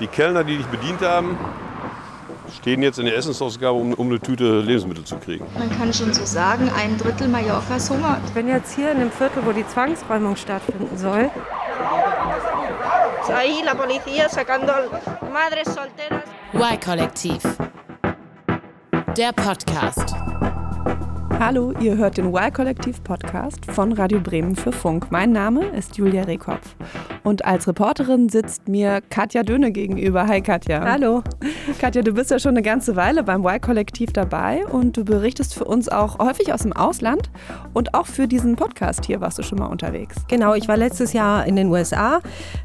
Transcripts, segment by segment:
Die Kellner, die dich bedient haben, stehen jetzt in der Essensausgabe, um, um eine Tüte Lebensmittel zu kriegen. Man kann schon so sagen, ein Drittel Mallorcas hungert. Ich bin jetzt hier in dem Viertel, wo die Zwangsräumung stattfinden soll. Ahí la policía sacando madres solteras. Y-Kollektiv. Der Podcast. Hallo, ihr hört den Y-Kollektiv-Podcast von Radio Bremen für Funk. Mein Name ist Julia Rehkopf. Und als Reporterin sitzt mir Katja Döne gegenüber. Hi Katja. Hallo. Katja, du bist ja schon eine ganze Weile beim Y-Kollektiv dabei und du berichtest für uns auch häufig aus dem Ausland und auch für diesen Podcast hier warst du schon mal unterwegs. Genau, ich war letztes Jahr in den USA,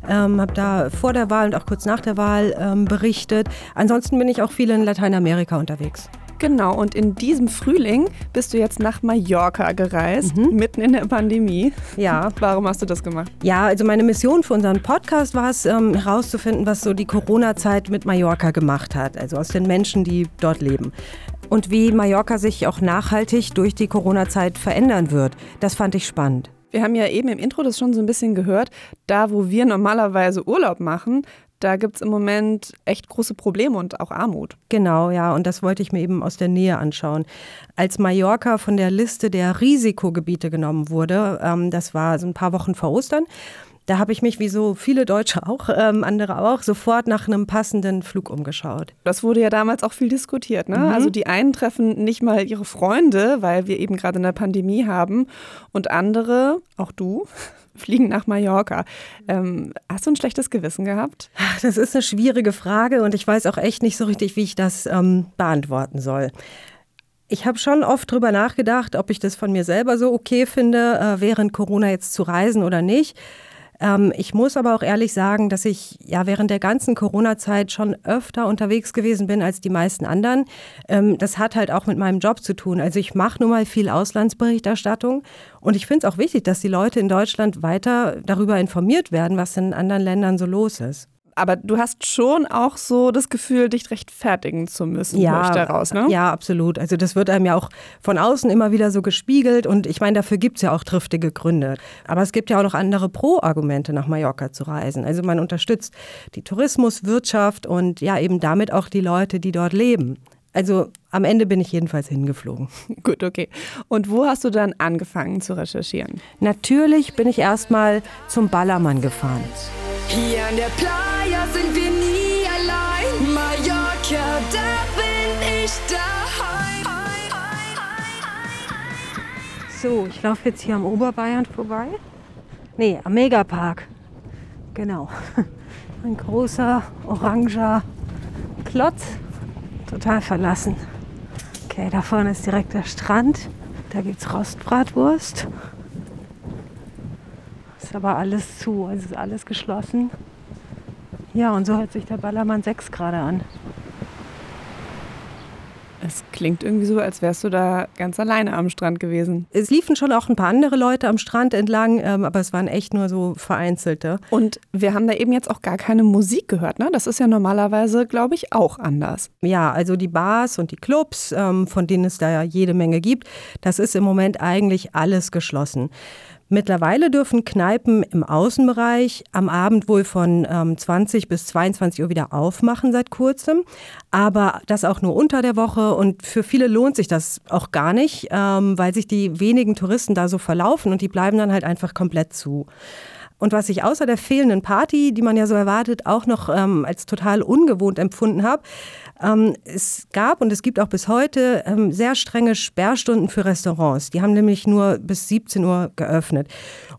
ähm, habe da vor der Wahl und auch kurz nach der Wahl ähm, berichtet. Ansonsten bin ich auch viel in Lateinamerika unterwegs. Genau, und in diesem Frühling bist du jetzt nach Mallorca gereist, mhm. mitten in der Pandemie. Ja. Warum hast du das gemacht? Ja, also meine Mission für unseren Podcast war es, ähm, herauszufinden, was so die Corona-Zeit mit Mallorca gemacht hat, also aus den Menschen, die dort leben. Und wie Mallorca sich auch nachhaltig durch die Corona-Zeit verändern wird. Das fand ich spannend. Wir haben ja eben im Intro das schon so ein bisschen gehört. Da, wo wir normalerweise Urlaub machen, da gibt es im Moment echt große Probleme und auch Armut. Genau, ja, und das wollte ich mir eben aus der Nähe anschauen. Als Mallorca von der Liste der Risikogebiete genommen wurde, ähm, das war so ein paar Wochen vor Ostern, da habe ich mich, wie so viele Deutsche auch, ähm, andere auch, sofort nach einem passenden Flug umgeschaut. Das wurde ja damals auch viel diskutiert. Ne? Mhm. Also die einen treffen nicht mal ihre Freunde, weil wir eben gerade eine Pandemie haben. Und andere, auch du, fliegen nach Mallorca. Ähm, hast du ein schlechtes Gewissen gehabt? Das ist eine schwierige Frage und ich weiß auch echt nicht so richtig, wie ich das ähm, beantworten soll. Ich habe schon oft drüber nachgedacht, ob ich das von mir selber so okay finde, äh, während Corona jetzt zu reisen oder nicht. Ähm, ich muss aber auch ehrlich sagen, dass ich ja während der ganzen Corona-Zeit schon öfter unterwegs gewesen bin als die meisten anderen. Ähm, das hat halt auch mit meinem Job zu tun. Also ich mache nun mal viel Auslandsberichterstattung und ich finde es auch wichtig, dass die Leute in Deutschland weiter darüber informiert werden, was in anderen Ländern so los ist aber du hast schon auch so das Gefühl, dich rechtfertigen zu müssen, ja, daraus, ne? Ja, absolut. Also das wird einem ja auch von außen immer wieder so gespiegelt und ich meine, dafür gibt es ja auch triftige Gründe. Aber es gibt ja auch noch andere Pro-Argumente, nach Mallorca zu reisen. Also man unterstützt die Tourismuswirtschaft und ja eben damit auch die Leute, die dort leben. Also am Ende bin ich jedenfalls hingeflogen. Gut, okay. Und wo hast du dann angefangen zu recherchieren? Natürlich bin ich erstmal zum Ballermann gefahren. Hier an der Playa sind wir nie allein. Mallorca, da bin ich daheim. So, ich laufe jetzt hier am Oberbayern vorbei. Nee, am Megapark. Genau. Ein großer, oranger Klotz. Total verlassen. Okay, da vorne ist direkt der Strand. Da gibt es Rostbratwurst ist aber alles zu, es ist alles geschlossen. Ja, und so hört sich der Ballermann 6 gerade an. Es klingt irgendwie so, als wärst du da ganz alleine am Strand gewesen. Es liefen schon auch ein paar andere Leute am Strand entlang, ähm, aber es waren echt nur so vereinzelte. Und wir haben da eben jetzt auch gar keine Musik gehört, ne? Das ist ja normalerweise, glaube ich, auch anders. Ja, also die Bars und die Clubs, ähm, von denen es da ja jede Menge gibt, das ist im Moment eigentlich alles geschlossen. Mittlerweile dürfen Kneipen im Außenbereich am Abend wohl von ähm, 20 bis 22 Uhr wieder aufmachen seit kurzem, aber das auch nur unter der Woche und für viele lohnt sich das auch gar nicht, ähm, weil sich die wenigen Touristen da so verlaufen und die bleiben dann halt einfach komplett zu. Und was ich außer der fehlenden Party, die man ja so erwartet, auch noch ähm, als total ungewohnt empfunden habe, ähm, es gab und es gibt auch bis heute ähm, sehr strenge Sperrstunden für Restaurants. Die haben nämlich nur bis 17 Uhr geöffnet.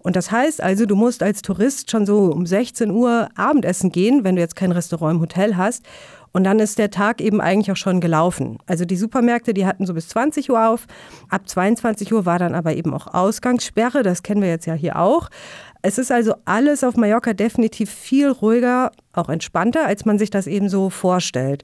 Und das heißt also, du musst als Tourist schon so um 16 Uhr Abendessen gehen, wenn du jetzt kein Restaurant im Hotel hast. Und dann ist der Tag eben eigentlich auch schon gelaufen. Also die Supermärkte, die hatten so bis 20 Uhr auf. Ab 22 Uhr war dann aber eben auch Ausgangssperre. Das kennen wir jetzt ja hier auch. Es ist also alles auf Mallorca definitiv viel ruhiger, auch entspannter, als man sich das eben so vorstellt.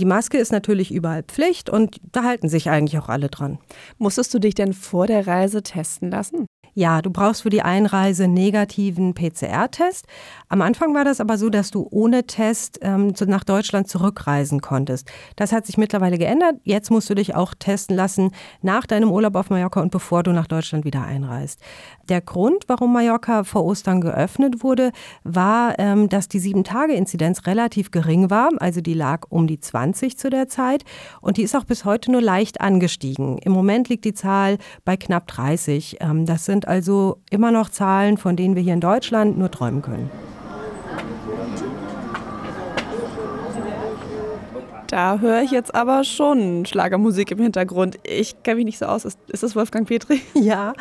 Die Maske ist natürlich überall Pflicht und da halten sich eigentlich auch alle dran. Musstest du dich denn vor der Reise testen lassen? Ja, du brauchst für die Einreise negativen PCR-Test. Am Anfang war das aber so, dass du ohne Test ähm, nach Deutschland zurückreisen konntest. Das hat sich mittlerweile geändert. Jetzt musst du dich auch testen lassen nach deinem Urlaub auf Mallorca und bevor du nach Deutschland wieder einreist. Der Grund, warum Mallorca vor Ostern geöffnet wurde, war, ähm, dass die Sieben-Tage-Inzidenz relativ gering war. Also die lag um die 20 zu der Zeit. Und die ist auch bis heute nur leicht angestiegen. Im Moment liegt die Zahl bei knapp 30. Ähm, das sind also immer noch Zahlen, von denen wir hier in Deutschland nur träumen können. Da höre ich jetzt aber schon Schlagermusik im Hintergrund. Ich kenne mich nicht so aus. Ist, ist das Wolfgang Petri? Ja,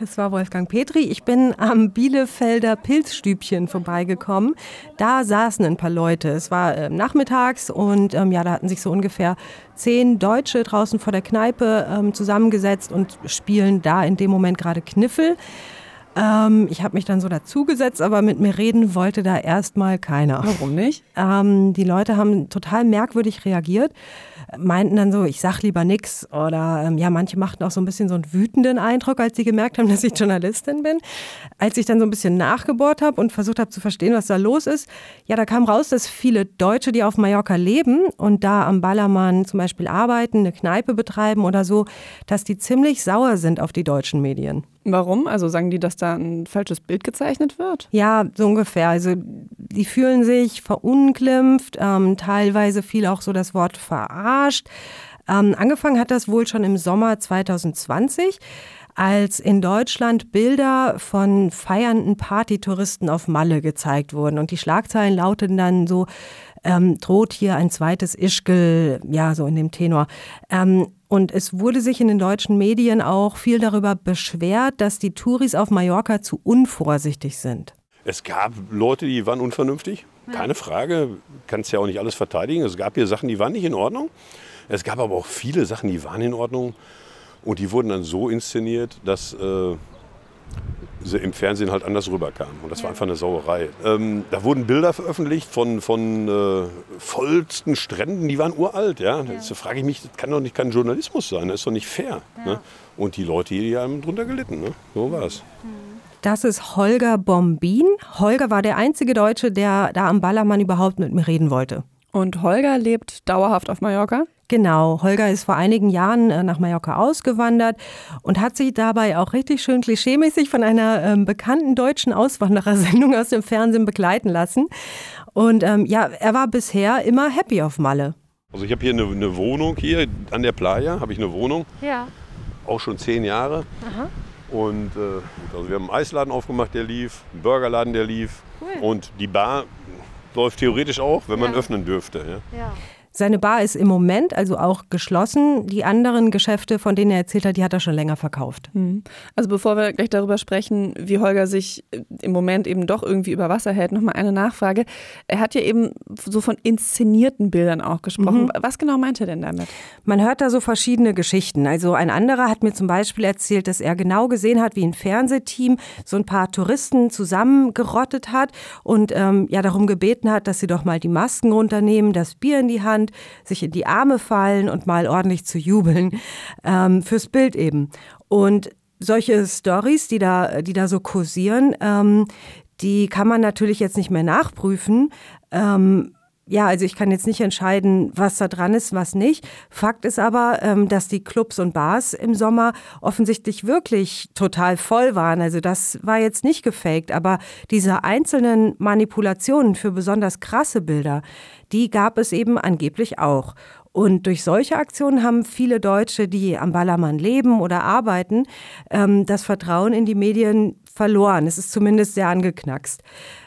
das war Wolfgang Petri. Ich bin am Bielefelder Pilzstübchen vorbeigekommen. Da saßen ein paar Leute. Es war äh, nachmittags und ähm, ja, da hatten sich so ungefähr zehn Deutsche draußen vor der Kneipe ähm, zusammengesetzt und spielen da in dem Moment gerade Kniffel. Ähm, ich habe mich dann so dazugesetzt, aber mit mir reden wollte da erstmal keiner. Warum nicht? Ähm, die Leute haben total merkwürdig reagiert, meinten dann so, ich sag lieber nix. Oder ähm, ja, manche machten auch so ein bisschen so einen wütenden Eindruck, als sie gemerkt haben, dass ich Journalistin bin. Als ich dann so ein bisschen nachgebohrt habe und versucht habe zu verstehen, was da los ist, ja, da kam raus, dass viele Deutsche, die auf Mallorca leben und da am Ballermann zum Beispiel arbeiten, eine Kneipe betreiben oder so, dass die ziemlich sauer sind auf die deutschen Medien. Warum? Also sagen die, dass da ein falsches Bild gezeichnet wird? Ja, so ungefähr. Also die fühlen sich verunglimpft, ähm, teilweise fiel auch so das Wort verarscht. Ähm, angefangen hat das wohl schon im Sommer 2020 als in Deutschland Bilder von feiernden Partytouristen auf Malle gezeigt wurden. Und die Schlagzeilen lauteten dann so, ähm, droht hier ein zweites Ischgl, ja, so in dem Tenor. Ähm, und es wurde sich in den deutschen Medien auch viel darüber beschwert, dass die Touris auf Mallorca zu unvorsichtig sind. Es gab Leute, die waren unvernünftig, keine Frage. Kannst ja auch nicht alles verteidigen. Es gab hier Sachen, die waren nicht in Ordnung. Es gab aber auch viele Sachen, die waren in Ordnung. Und die wurden dann so inszeniert, dass äh, im Fernsehen halt anders rüberkamen. Und das war einfach eine Sauerei. Ähm, da wurden Bilder veröffentlicht von, von äh, vollsten Stränden, die waren uralt. Ja? ja. Da frage ich mich, das kann doch nicht kein Journalismus sein, das ist doch nicht fair. Ja. Ne? Und die Leute hier, die haben drunter gelitten. Ne? So war es. Das ist Holger Bombin. Holger war der einzige Deutsche, der da am Ballermann überhaupt mit mir reden wollte. Und Holger lebt dauerhaft auf Mallorca? Genau, Holger ist vor einigen Jahren äh, nach Mallorca ausgewandert und hat sich dabei auch richtig schön klischeemäßig von einer ähm, bekannten deutschen Auswanderersendung aus dem Fernsehen begleiten lassen. Und ähm, ja, er war bisher immer happy auf Malle. Also ich habe hier eine, eine, Wohnung hier an der Playa, habe ich eine Wohnung. Ja. Auch schon zehn Jahre. Aha. Und äh, also wir haben einen Eisladen aufgemacht, der lief, einen Burgerladen, der lief. Cool. Und die Bar läuft theoretisch auch, wenn man öffnen dürfte. Ja. ja. Seine Bar ist im Moment also auch geschlossen. Die anderen Geschäfte, von denen er erzählt hat, die hat er schon länger verkauft. Mhm. Also bevor wir gleich darüber sprechen, wie Holger sich äh, im Moment eben doch irgendwie über Wasser hält, nochmal eine Nachfrage. Er hat ja eben so von inszenierten Bildern auch gesprochen. Mhm. Was genau meint er denn damit? Man hört da so verschiedene Geschichten. Also ein anderer hat mir zum Beispiel erzählt, dass er genau gesehen hat, wie ein Fernsehteam so ein paar Touristen zusammengerottet hat und ähm, ja darum gebeten hat, dass sie doch mal die Masken runternehmen, das Bier in die Hand sind, sich in die Arme fallen und mal ordentlich zu jubeln. Ähm, fürs Bild eben. Und solche Stories, die da, die da so kursieren, ähm, die kann man natürlich jetzt nicht mehr nachprüfen. Ähm, ja, also ich kann jetzt nicht entscheiden, was da dran ist, was nicht. Fakt ist aber, ähm, dass die Clubs und Bars im Sommer offensichtlich wirklich total voll waren. Also das war jetzt nicht gefaked, aber diese einzelnen Manipulationen für besonders krasse Bilder, die gab es eben angeblich auch. Und durch solche Aktionen haben viele Deutsche, die am Ballermann leben oder arbeiten, ähm, das Vertrauen in die Medien verloren. Es ist zumindest sehr angeknackst.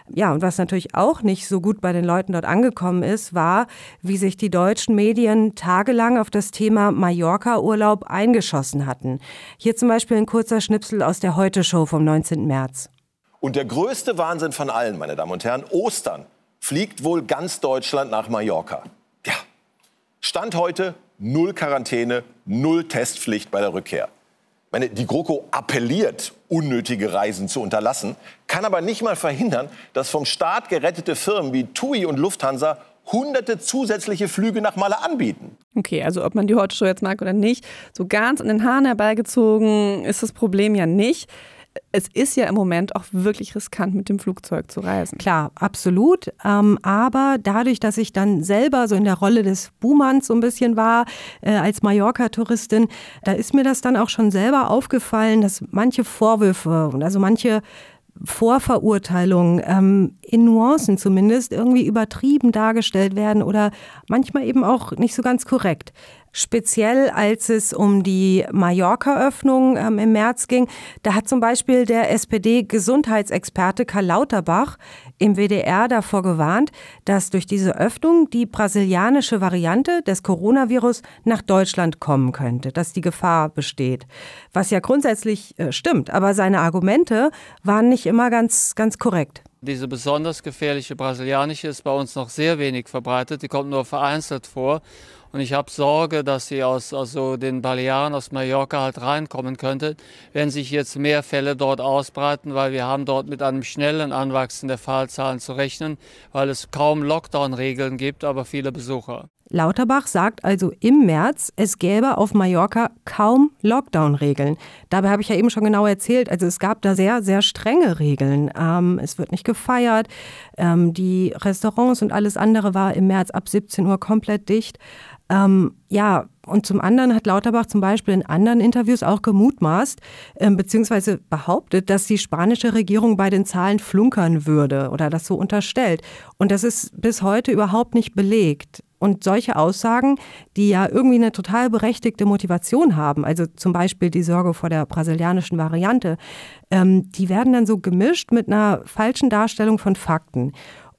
Ja, und was natürlich auch nicht so gut bei den Leuten dort angekommen ist, war, wie sich die deutschen Medien tagelang auf das Thema Mallorca-Urlaub eingeschossen hatten. Hier zum Beispiel ein kurzer Schnipsel aus der Heute-Show vom 19. März. Und der größte Wahnsinn von allen, meine Damen und Herren, Ostern fliegt wohl ganz Deutschland nach Mallorca. Ja, Stand heute null Quarantäne, null Testpflicht bei der Rückkehr meine, die GroKo appelliert, unnötige Reisen zu unterlassen, kann aber nicht mal verhindern, dass vom Staat gerettete Firmen wie TUI und Lufthansa hunderte zusätzliche Flüge nach Malle anbieten. Okay, also ob man die Heute Show jetzt mag oder nicht, so ganz an den Haaren herbeigezogen ist das Problem ja nicht. Es ist ja im Moment auch wirklich riskant, mit dem Flugzeug zu reisen. Klar, absolut. Ähm, aber dadurch, dass ich dann selber so in der Rolle des Buhmanns so ein bisschen war, äh, als Mallorca-Touristin, da ist mir das dann auch schon selber aufgefallen, dass manche Vorwürfe und also manche Vorverurteilungen ähm, in Nuancen zumindest irgendwie übertrieben dargestellt werden oder manchmal eben auch nicht so ganz korrekt. Speziell als es um die Mallorca-Öffnung ähm, im März ging, da hat zum Beispiel der SPD-Gesundheitsexperte Karl Lauterbach im WDR davor gewarnt, dass durch diese Öffnung die brasilianische Variante des Coronavirus nach Deutschland kommen könnte, dass die Gefahr besteht. Was ja grundsätzlich äh, stimmt, aber seine Argumente waren nicht immer ganz, ganz korrekt. Diese besonders gefährliche brasilianische ist bei uns noch sehr wenig verbreitet, die kommt nur vereinzelt vor. Und ich habe Sorge, dass sie aus also den Balearen, aus Mallorca halt reinkommen könnte, wenn sich jetzt mehr Fälle dort ausbreiten, weil wir haben dort mit einem schnellen Anwachsen der Fallzahlen zu rechnen, weil es kaum Lockdown-Regeln gibt, aber viele Besucher. Lauterbach sagt also im März, es gäbe auf Mallorca kaum Lockdown-Regeln. Dabei habe ich ja eben schon genau erzählt, also es gab da sehr, sehr strenge Regeln. Ähm, es wird nicht gefeiert, ähm, die Restaurants und alles andere war im März ab 17 Uhr komplett dicht. Ähm, ja, und zum anderen hat Lauterbach zum Beispiel in anderen Interviews auch gemutmaßt, äh, beziehungsweise behauptet, dass die spanische Regierung bei den Zahlen flunkern würde oder das so unterstellt. Und das ist bis heute überhaupt nicht belegt. Und solche Aussagen, die ja irgendwie eine total berechtigte Motivation haben, also zum Beispiel die Sorge vor der brasilianischen Variante, ähm, die werden dann so gemischt mit einer falschen Darstellung von Fakten.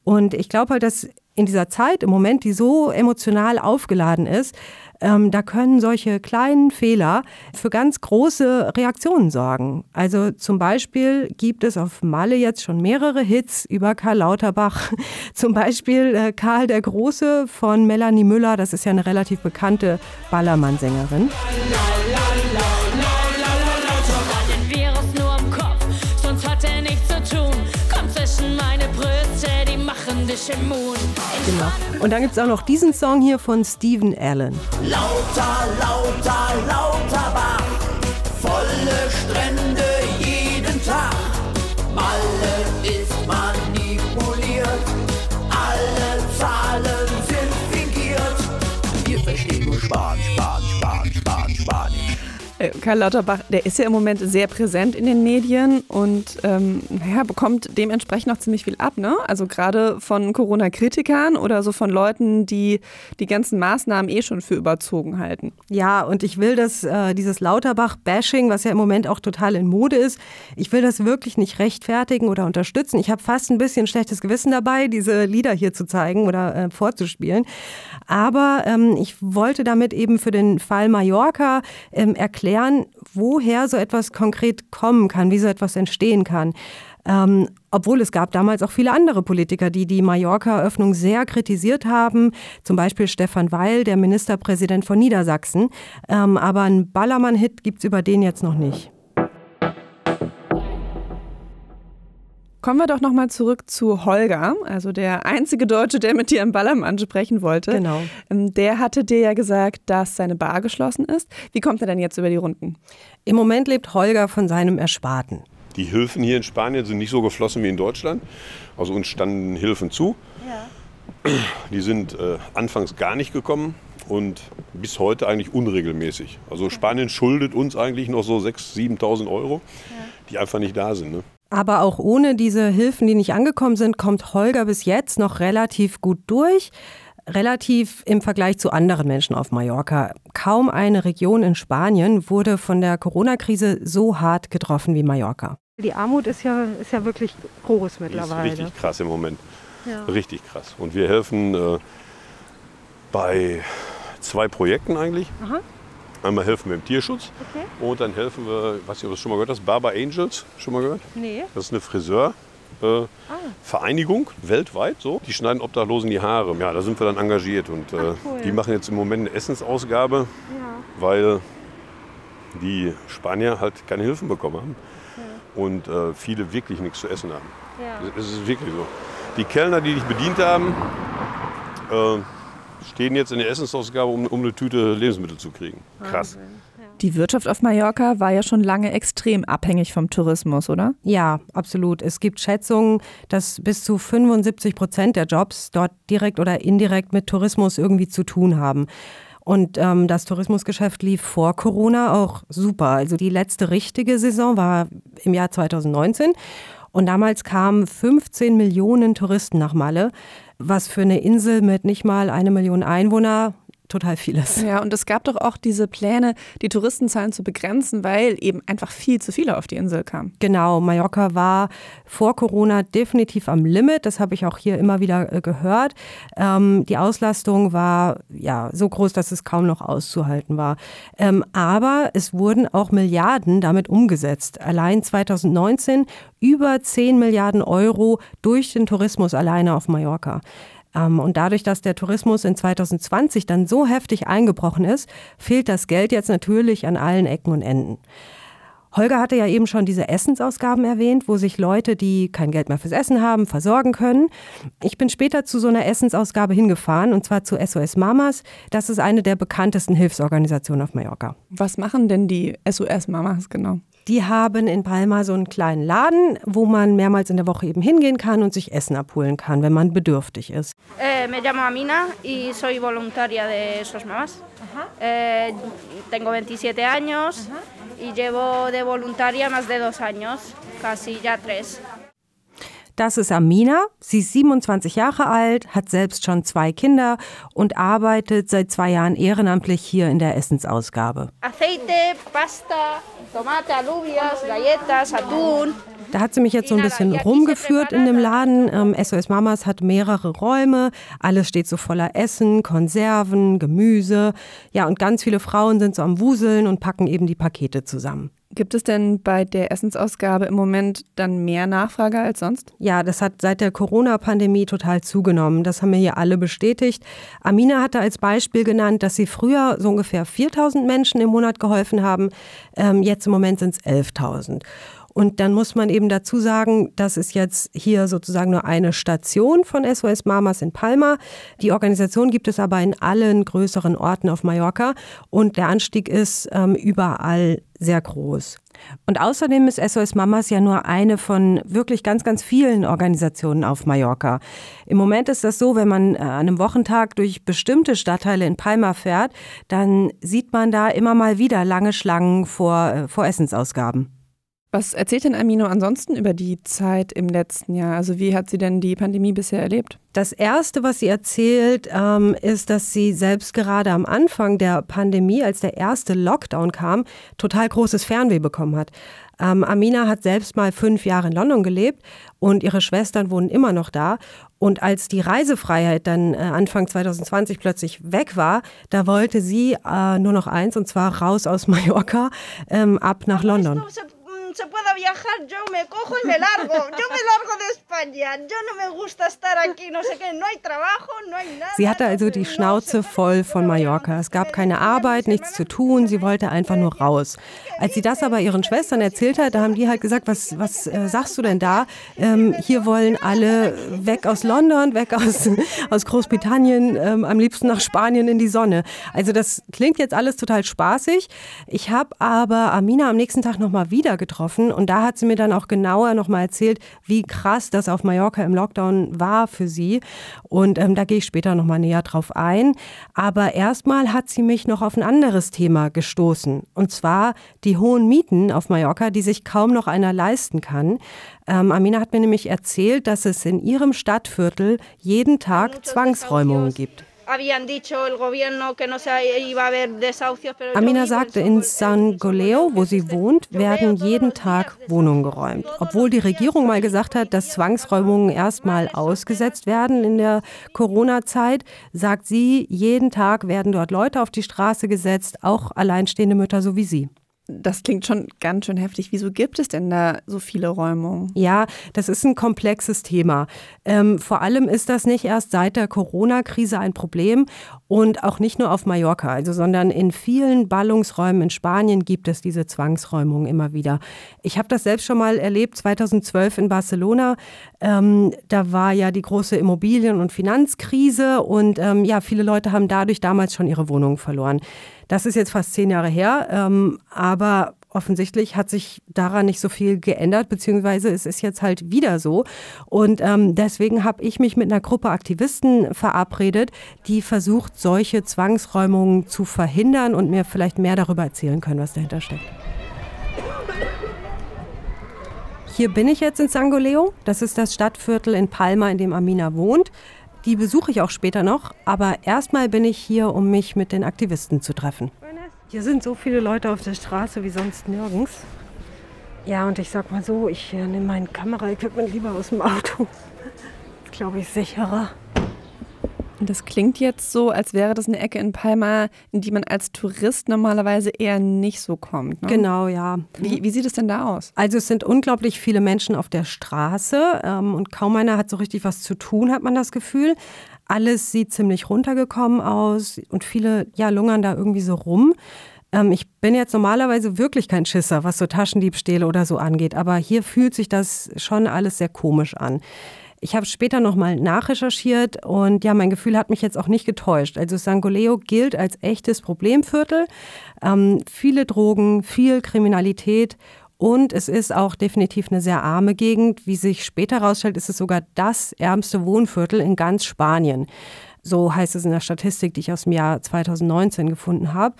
Und ich glaube halt, dass in dieser Zeit im Moment, die so emotional aufgeladen ist, ähm, da können solche kleinen Fehler für ganz große Reaktionen sorgen. Also zum Beispiel gibt es auf Malle jetzt schon mehrere Hits über Karl Lauterbach. Zum Beispiel äh, Karl der Große von Melanie Müller, das ist ja eine relativ bekannte Ballermann-Sängerin. Genau. Und dann gibt es auch noch diesen Song hier von Stephen Allen. Lauter, lauter, lauter Bach, volle Strände jeden Tag. Malle ist manipuliert, alle Zahlen sind fingiert. Wir verstehen nur Spanisch, Karl Lauterbach, der ist ja im Moment sehr präsent in den Medien und ähm, ja, bekommt dementsprechend noch ziemlich viel ab. Ne? Also gerade von Corona-Kritikern oder so von Leuten, die die ganzen Maßnahmen eh schon für überzogen halten. Ja, und ich will das, äh, dieses Lauterbach-Bashing, was ja im Moment auch total in Mode ist, ich will das wirklich nicht rechtfertigen oder unterstützen. Ich habe fast ein bisschen schlechtes Gewissen dabei, diese Lieder hier zu zeigen oder äh, vorzuspielen. Aber ähm, ich wollte damit eben für den Fall Mallorca ähm, erklären, erklären, woher so etwas konkret kommen kann, wie so etwas entstehen kann. Ähm, obwohl es gab damals auch viele andere Politiker, die die Mallorca-Öffnung sehr kritisiert haben, zum Beispiel Stefan Weil, der Ministerpräsident von Niedersachsen. Ähm, aber einen Ballermann-Hit gibt es über den jetzt noch nicht. Kommen wir doch nochmal zurück zu Holger, also der einzige Deutsche, der mit dir im Ballermann sprechen wollte. Genau. Ähm, der hatte dir ja gesagt, dass seine Bar geschlossen ist. Wie kommt er denn jetzt über die Runden? Im Moment lebt Holger von seinem Ersparten. Die Hilfen hier in Spanien sind nicht so geflossen wie in Deutschland. Also uns standen Hilfen zu. Ja. Die sind äh, anfangs gar nicht gekommen und bis heute eigentlich unregelmäßig. Also Spanien schuldet uns eigentlich noch so 6.000, 7.000 Euro, ja. die einfach nicht da sind. Ne? Aber auch ohne diese Hilfen, die nicht angekommen sind, kommt Holger bis jetzt noch relativ gut durch. Relativ im Vergleich zu anderen Menschen auf Mallorca. Kaum eine Region in Spanien wurde von der Corona-Krise so hart getroffen wie Mallorca. Die Armut ist ja, ist ja wirklich groß mittlerweile. Ist richtig krass im Moment. Ja. Richtig krass. Und wir helfen äh, bei zwei Projekten eigentlich. Aha. Einmal helfen wir im Tierschutz okay. und dann helfen wir, was du schon mal gehört hast, Barber Angels, schon mal gehört? Nee. Das ist eine Friseurvereinigung äh, ah. weltweit so. Die schneiden Obdachlosen die Haare. Ja, da sind wir dann engagiert und äh, Ach, cool. die machen jetzt im Moment eine Essensausgabe, ja. weil die Spanier halt keine Hilfen bekommen haben ja. und äh, viele wirklich nichts zu essen haben. Ja. Es ist wirklich so. Die Kellner, die dich bedient haben, äh, stehen jetzt in der Essensausgabe, um, um eine Tüte Lebensmittel zu kriegen. Krass. Die Wirtschaft auf Mallorca war ja schon lange extrem abhängig vom Tourismus, oder? Ja, absolut. Es gibt Schätzungen, dass bis zu 75 Prozent der Jobs dort direkt oder indirekt mit Tourismus irgendwie zu tun haben. Und ähm, das Tourismusgeschäft lief vor Corona auch super. Also die letzte richtige Saison war im Jahr 2019. Und damals kamen 15 Millionen Touristen nach Malle, was für eine Insel mit nicht mal eine Million Einwohner total vieles. Ja, und es gab doch auch diese Pläne, die Touristenzahlen zu begrenzen, weil eben einfach viel zu viele auf die Insel kamen. Genau, Mallorca war vor Corona definitiv am Limit. Das habe ich auch hier immer wieder äh, gehört. Ähm, die Auslastung war ja so groß, dass es kaum noch auszuhalten war. Ähm, aber es wurden auch Milliarden damit umgesetzt. Allein 2019 über 10 Milliarden Euro durch den Tourismus alleine auf Mallorca. Ähm, und dadurch, dass der Tourismus in 2020 dann so heftig eingebrochen ist, fehlt das Geld jetzt natürlich an allen Ecken und Enden. Holger hatte ja eben schon diese Essensausgaben erwähnt, wo sich Leute, die kein Geld mehr fürs Essen haben, versorgen können. Ich bin später zu so einer Essensausgabe hingefahren und zwar zu SOS Mamas. Das ist eine der bekanntesten Hilfsorganisationen auf Mallorca. Was machen denn die SOS Mamas genau? Die haben in Palma so einen kleinen Laden, wo man mehrmals in der Woche eben hingehen kann und sich Essen abholen kann, wenn man bedürftig ist. Eh, me llamo Amina y soy voluntaria de SOS Mamas. Eh, tengo 27 años y llevo de voluntaria más de dos años, casi ya tres. Das ist Amina. Sie ist 27 Jahre alt, hat selbst schon zwei Kinder und arbeitet seit zwei Jahren ehrenamtlich hier in der Essensausgabe. Aceite, pasta, tomate, alubias, galletas, atún. Da hat sie mich jetzt so ein bisschen rumgeführt in dem Laden. Ähm, SOS Mamas hat mehrere Räume. Alles steht so voller Essen, Konserven, Gemüse. Ja, und ganz viele Frauen sind so am Wuseln und packen eben die Pakete zusammen. Gibt es denn bei der Essensausgabe im Moment dann mehr Nachfrage als sonst? Ja, das hat seit der Corona-Pandemie total zugenommen. Das haben mir hier alle bestätigt. Amina hatte als Beispiel genannt, dass sie früher so ungefähr 4000 Menschen im Monat geholfen haben. Ähm, jetzt im Moment sind es 11.000. Und dann muss man eben dazu sagen, das ist jetzt hier sozusagen nur eine Station von SOS Mamas in Palma. Die Organisation gibt es aber in allen größeren Orten auf Mallorca und der Anstieg ist ähm, überall sehr groß. Und außerdem ist SOS Mamas ja nur eine von wirklich ganz, ganz vielen Organisationen auf Mallorca. Im Moment ist das so, wenn man äh, an einem Wochentag durch bestimmte Stadtteile in Palma fährt, dann sieht man da immer mal wieder lange Schlangen vor, äh, vor Essensausgaben. Was erzählt denn Amino ansonsten über die Zeit im letzten Jahr? Also wie hat sie denn die Pandemie bisher erlebt? Das Erste, was sie erzählt, ähm, ist, dass sie selbst gerade am Anfang der Pandemie, als der erste Lockdown kam, total großes Fernweh bekommen hat. Ähm, Amina hat selbst mal fünf Jahre in London gelebt und ihre Schwestern wohnen immer noch da. Und als die Reisefreiheit dann äh, Anfang 2020 plötzlich weg war, da wollte sie äh, nur noch eins, und zwar raus aus Mallorca, ähm, ab nach London se pueda viajar, yo me cojo y me largo. Yo me largo de España. Yo no me gusta estar aquí, no sé qué. No hay trabajo, no hay nada. Sie hatte also die Schnauze voll von Mallorca. Es gab keine Arbeit, nichts zu tun. Sie wollte einfach nur raus. Als sie das aber ihren Schwestern erzählt hat, da haben die halt gesagt, was, was äh, sagst du denn da? Ähm, hier wollen alle weg aus London, weg aus, aus Großbritannien, ähm, am liebsten nach Spanien in die Sonne. Also das klingt jetzt alles total spaßig. Ich habe aber Amina am nächsten Tag nochmal wieder getroffen getroffen und da hat sie mir dann auch genauer nochmal erzählt, wie krass das auf Mallorca im Lockdown war für sie. Und ähm, da gehe ich später nochmal näher drauf ein. Aber erstmal hat sie mich noch auf ein anderes Thema gestoßen. Und zwar die hohen Mieten auf Mallorca, die sich kaum noch einer leisten kann. Ähm, Amina hat mir nämlich erzählt, dass es in ihrem Stadtviertel jeden Tag Zwangsräumungen gibt. Amina sagte, in San Goleo, wo sie wohnt, werden jeden Tag Wohnungen geräumt. Obwohl die Regierung mal gesagt hat, dass Zwangsräumungen erstmal ausgesetzt werden in der Corona-Zeit, sagt sie, jeden Tag werden dort Leute auf die Straße gesetzt, auch alleinstehende Mütter so wie sie. Das klingt schon ganz schön heftig. Wieso gibt es denn da so viele Räumungen? Ja, das ist ein komplexes Thema. Ähm, vor allem ist das nicht erst seit der Corona-Krise ein Problem und auch nicht nur auf Mallorca, also, sondern in vielen Ballungsräumen in Spanien gibt es diese Zwangsräumungen immer wieder. Ich habe das selbst schon mal erlebt, 2012 in Barcelona. Ähm, da war ja die große Immobilien- und Finanzkrise und ähm, ja, viele Leute haben dadurch damals schon ihre Wohnungen verloren. Das ist jetzt fast zehn Jahre her, ähm, aber offensichtlich hat sich daran nicht so viel geändert, beziehungsweise es ist jetzt halt wieder so. Und ähm, deswegen habe ich mich mit einer Gruppe Aktivisten verabredet, die versucht, solche Zwangsräumungen zu verhindern und mir vielleicht mehr darüber erzählen können, was dahinter steckt. Hier bin ich jetzt in Sangoleo. Das ist das Stadtviertel in Palma, in dem Amina wohnt. Die besuche ich auch später noch, aber erstmal bin ich hier, um mich mit den Aktivisten zu treffen. Hier sind so viele Leute auf der Straße wie sonst nirgends. Ja, und ich sag mal so, ich äh, nehme mein Kameraequipment lieber aus dem Auto. Glaube ich sicherer. Und das klingt jetzt so, als wäre das eine Ecke in Palma, in die man als Tourist normalerweise eher nicht so kommt. Ne? Genau, ja. Wie, wie, sieht es denn da aus? Also es sind unglaublich viele Menschen auf der Straße ähm, und kaum einer hat so richtig was zu tun, hat man das Gefühl. Alles sieht ziemlich runtergekommen aus und viele ja, lungern da irgendwie so rum. Ähm, ich bin jetzt normalerweise wirklich kein Schisser, was so Taschendiebstähle oder so angeht, aber hier fühlt sich das schon alles sehr komisch an. Ich habe später nochmal nachrecherchiert und ja, mein Gefühl hat mich jetzt auch nicht getäuscht. Also Sangoleo gilt als echtes Problemviertel. Ähm, viele Drogen, viel Kriminalität und es ist auch definitiv eine sehr arme Gegend. Wie sich später herausstellt, ist es sogar das ärmste Wohnviertel in ganz Spanien. So heißt es in der Statistik, die ich aus dem Jahr 2019 gefunden habe.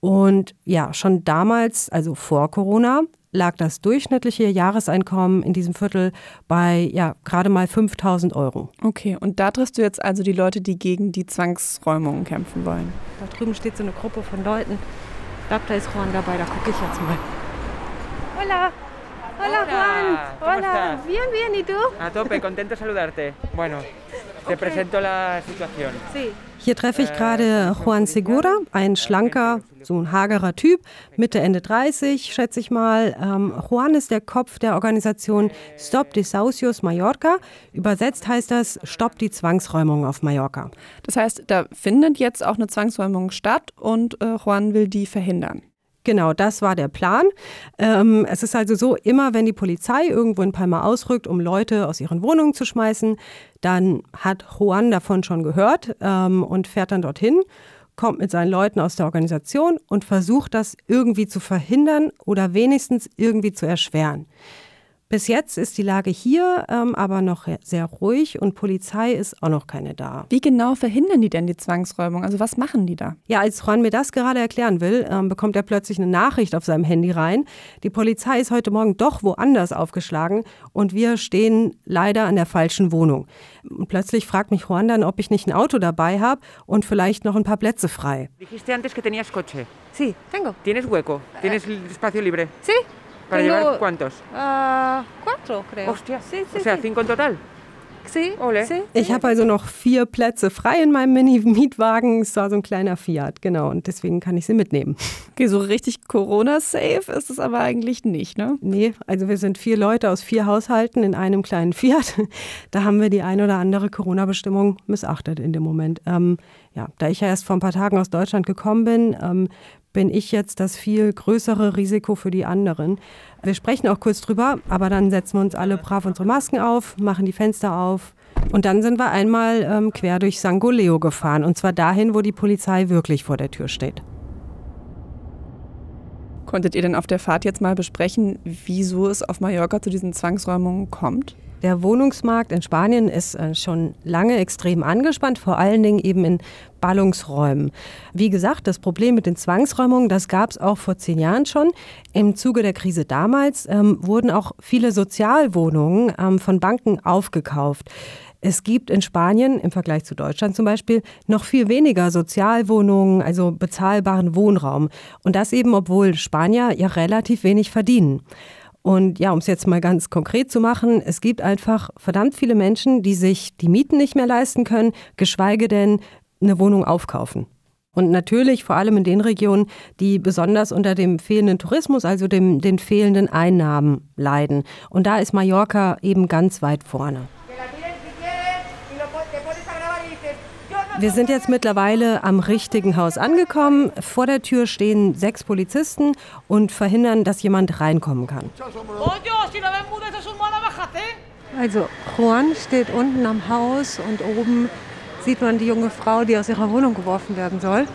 Und ja, schon damals, also vor Corona, lag das durchschnittliche Jahreseinkommen in diesem Viertel bei ja gerade mal 5000 Euro. Okay, und da triffst du jetzt also die Leute, die gegen die Zwangsräumungen kämpfen wollen. Da drüben steht so eine Gruppe von Leuten. Ich glaube, da ist Juan dabei, da gucke ich jetzt mal. Hola. Hola, Juan. Hola. Bien, bien. ¿Y tú? A tope, contento saludarte. Bueno, te presento la situación. Sí. Hier treffe ich gerade Juan Segura, ein schlanker, so ein hagerer Typ, Mitte, Ende 30, schätze ich mal. Ähm, Juan ist der Kopf der Organisation Stop Desahucios Mallorca. Übersetzt heißt das Stopp die Zwangsräumung auf Mallorca. Das heißt, da findet jetzt auch eine Zwangsräumung statt und äh, Juan will die verhindern. Genau, das war der Plan. Ähm, es ist also so, immer wenn die Polizei irgendwo in Palma ausrückt, um Leute aus ihren Wohnungen zu schmeißen, dann hat Juan davon schon gehört ähm, und fährt dann dorthin, kommt mit seinen Leuten aus der Organisation und versucht das irgendwie zu verhindern oder wenigstens irgendwie zu erschweren. Bis jetzt ist die Lage hier ähm, aber noch sehr ruhig und Polizei ist auch noch keine da. Wie genau verhindern die denn die Zwangsräumung? Also was machen die da? Ja, als Juan mir das gerade erklären will, ähm, bekommt er plötzlich eine Nachricht auf seinem Handy rein. Die Polizei ist heute Morgen doch woanders aufgeschlagen und wir stehen leider an der falschen Wohnung. Und plötzlich fragt mich Juan dann, ob ich nicht ein Auto dabei habe und vielleicht noch ein paar Plätze frei. Dijiste antes que tenías coche. Sí, tengo. ¿Tienes hueco? ¿Tienes espacio libre? Sí. ¿Para Tengo, llevar cuántos? Uh, cuatro, creo. Hostia. Sí, sí, o sea, sí. cinco en total. Sí, Ole. sí. Ich habe also noch vier Plätze frei in meinem Mini-Mietwagen. Es war so ein kleiner Fiat, genau. Und deswegen kann ich sie mitnehmen. Okay, so richtig Corona-safe ist es aber eigentlich nicht, ne? Nee, also wir sind vier Leute aus vier Haushalten in einem kleinen Fiat. Da haben wir die ein oder andere Corona-Bestimmung missachtet in dem Moment. Ähm, ja, da ich ja erst vor ein paar Tagen aus Deutschland gekommen bin, ähm, bin ich jetzt das viel größere Risiko für die anderen. Wir sprechen auch kurz drüber, aber dann setzen wir uns alle brav unsere Masken auf, machen die Fenster auf. Und dann sind wir einmal ähm, quer durch Sangoleo gefahren. Und zwar dahin, wo die Polizei wirklich vor der Tür steht. Konntet ihr denn auf der Fahrt jetzt mal besprechen, wieso es auf Mallorca zu diesen Zwangsräumungen kommt? Der Wohnungsmarkt in Spanien ist äh, schon lange extrem angespannt, vor allen Dingen eben in Ballungsräumen. Wie gesagt, das Problem mit den Zwangsräumungen, das gab es auch vor zehn Jahren schon. Im Zuge der Krise damals ähm, wurden auch viele Sozialwohnungen ähm, von Banken aufgekauft. Es gibt in Spanien im Vergleich zu Deutschland zum Beispiel noch viel weniger Sozialwohnungen, also bezahlbaren Wohnraum. Und das eben, obwohl Spanier ja relativ wenig verdienen. Und ja, um es jetzt mal ganz konkret zu machen, es gibt einfach verdammt viele Menschen, die sich die Mieten nicht mehr leisten können, geschweige denn eine Wohnung aufkaufen. Und natürlich vor allem in den Regionen, die besonders unter dem fehlenden Tourismus, also dem, den fehlenden Einnahmen leiden. Und da ist Mallorca eben ganz weit vorne. Wir sind jetzt mittlerweile am richtigen Haus angekommen. Vor der Tür stehen sechs Polizisten und verhindern, dass jemand reinkommen kann. Also Juan steht unten am Haus und oben sieht man die junge Frau, die aus ihrer Wohnung geworfen werden soll.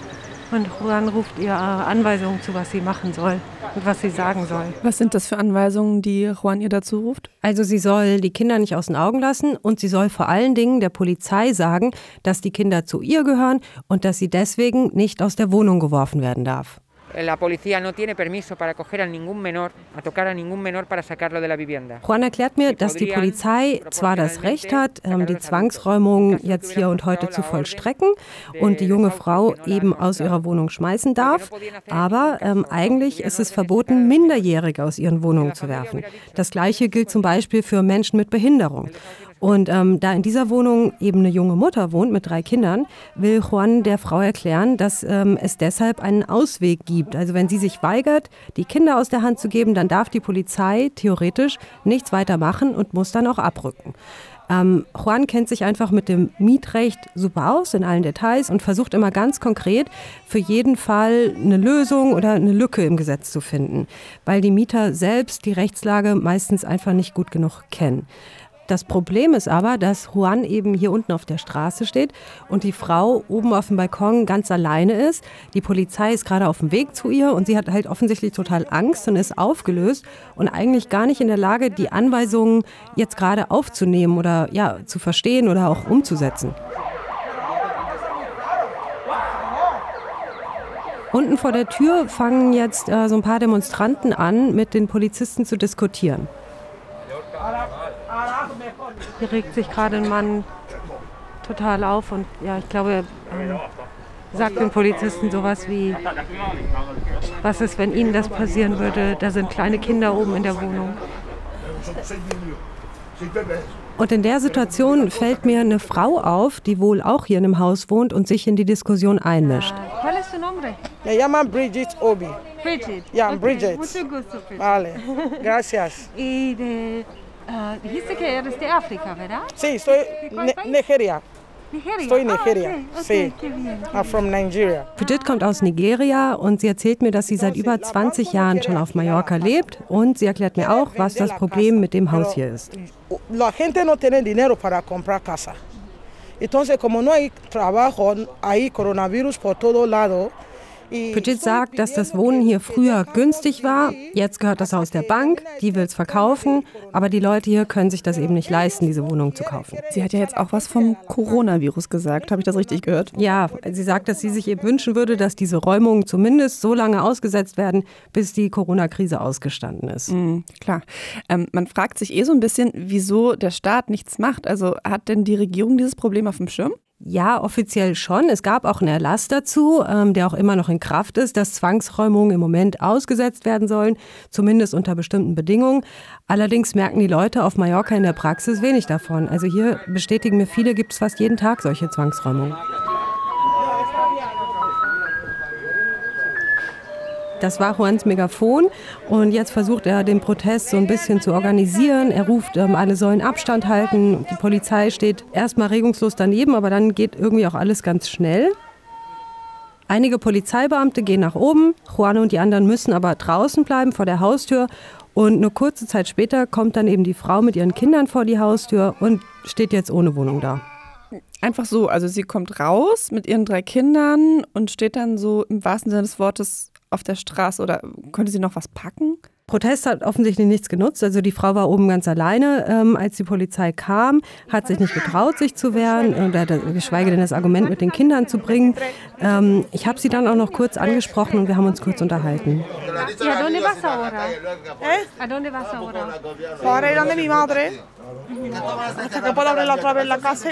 Und Juan ruft ihr Anweisungen zu, was sie machen soll und was sie sagen soll. Was sind das für Anweisungen, die Juan ihr dazu ruft? Also sie soll die Kinder nicht aus den Augen lassen und sie soll vor allen Dingen der Polizei sagen, dass die Kinder zu ihr gehören und dass sie deswegen nicht aus der Wohnung geworfen werden darf. La policía no tiene permiso para coger a ningún menor, a tocar a ningún menor para sacarlo de la vivienda. Juan erklärt mir, dass die Polizei zwar das Recht hat, ähm, die Zwangsräumung jetzt hier und heute zu vollstrecken und die junge Frau eben aus ihrer Wohnung schmeißen darf, aber ähm, eigentlich ist es verboten, Minderjährige aus ihren Wohnungen zu werfen. Das Gleiche gilt zum Beispiel für Menschen mit Behinderung. Und ähm, da in dieser Wohnung eben eine junge Mutter wohnt mit drei Kindern, will Juan der Frau erklären, dass ähm, es deshalb einen Ausweg gibt. Also wenn sie sich weigert, die Kinder aus der Hand zu geben, dann darf die Polizei theoretisch nichts weiter machen und muss dann auch abrücken. Ähm, Juan kennt sich einfach mit dem Mietrecht super aus in allen Details und versucht immer ganz konkret für jeden Fall eine Lösung oder eine Lücke im Gesetz zu finden, weil die Mieter selbst die Rechtslage meistens einfach nicht gut genug kennen. Das Problem ist aber, dass Juan eben hier unten auf der Straße steht und die Frau oben auf dem Balkon ganz alleine ist. Die Polizei ist gerade auf dem Weg zu ihr und sie hat halt offensichtlich total Angst und ist aufgelöst und eigentlich gar nicht in der Lage, die Anweisungen jetzt gerade aufzunehmen oder ja, zu verstehen oder auch umzusetzen. Unten vor der Tür fangen jetzt äh, so ein paar Demonstranten an, mit den Polizisten zu diskutieren. Hier regt sich gerade ein Mann total auf und ja, ich glaube, ähm, sagt den Polizisten sowas wie, was ist, wenn ihnen das passieren würde? Da sind kleine Kinder oben in der Wohnung. Und in der Situation fällt mir eine Frau auf, die wohl auch hier in einem Haus wohnt und sich in die Diskussion einmischt. ¿Cuál es tu nombre? Me llaman Bridget Obi. Bridget. Ja, Bridget. Mucho gusto, Bridget. Vale, gracias. Y de, ah, dijiste que eres de África, ¿verdad? Sí, soy cuál ne? Nigeria. Nigeria. Estoy Ah, Nigeria. okay, okay, Sí. I'm from Nigeria. Bridget kommt aus Nigeria und sie erzählt mir, dass sie seit über 20 Jahren schon auf Mallorca lebt und sie erklärt mir auch, was das Problem mit dem Haus hier ist. La gente no tiene dinero para comprar casa. Entonces, como no hay trabajo, hay coronavirus por todo lado. Bridget sagt, dass das Wohnen hier früher günstig war. Jetzt gehört das Haus der Bank, die will es verkaufen, aber die Leute hier können sich das eben nicht leisten, diese Wohnung zu kaufen. Sie hat ja jetzt auch was vom Coronavirus gesagt. Habe ich das richtig gehört? Ja, sie sagt, dass sie sich eben wünschen würde, dass diese Räumungen zumindest so lange ausgesetzt werden, bis die Corona-Krise ausgestanden ist. Mhm, klar. Ähm, man fragt sich eh so ein bisschen, wieso der Staat nichts macht. Also hat denn die Regierung dieses Problem auf dem Schirm? Ja, offiziell schon. Es gab auch einen Erlass dazu, ähm, der auch immer noch in Kraft ist, dass Zwangsräumungen im Moment ausgesetzt werden sollen, zumindest unter bestimmten Bedingungen. Allerdings merken die Leute auf Mallorca in der Praxis wenig davon. Also hier bestätigen mir viele, gibt es fast jeden Tag solche Zwangsräumungen. Das war Juans Megafon und jetzt versucht er den Protest so ein bisschen zu organisieren. Er ruft, ähm, alle sollen Abstand halten. Die Polizei steht erstmal regungslos daneben, aber dann geht irgendwie auch alles ganz schnell. Einige Polizeibeamte gehen nach oben, Juan und die anderen müssen aber draußen bleiben vor der Haustür. Und eine kurze Zeit später kommt dann eben die Frau mit ihren Kindern vor die Haustür und steht jetzt ohne Wohnung da. Einfach so, also sie kommt raus mit ihren drei Kindern und steht dann so im wahrsten Sinne des Wortes auf der Straße oder könnte sie noch was packen? Protest hat offensichtlich nichts genutzt. Also die Frau war oben ganz alleine, ähm, als die Polizei kam, hat sich nicht getraut, sich zu wehren oder geschweige denn das Argument mit den Kindern zu bringen. Ähm, ich habe sie dann auch noch kurz angesprochen und wir haben uns kurz unterhalten. ¿Y a dónde vas ahora? ¿A dónde vas ahora? Para ir donde mi madre.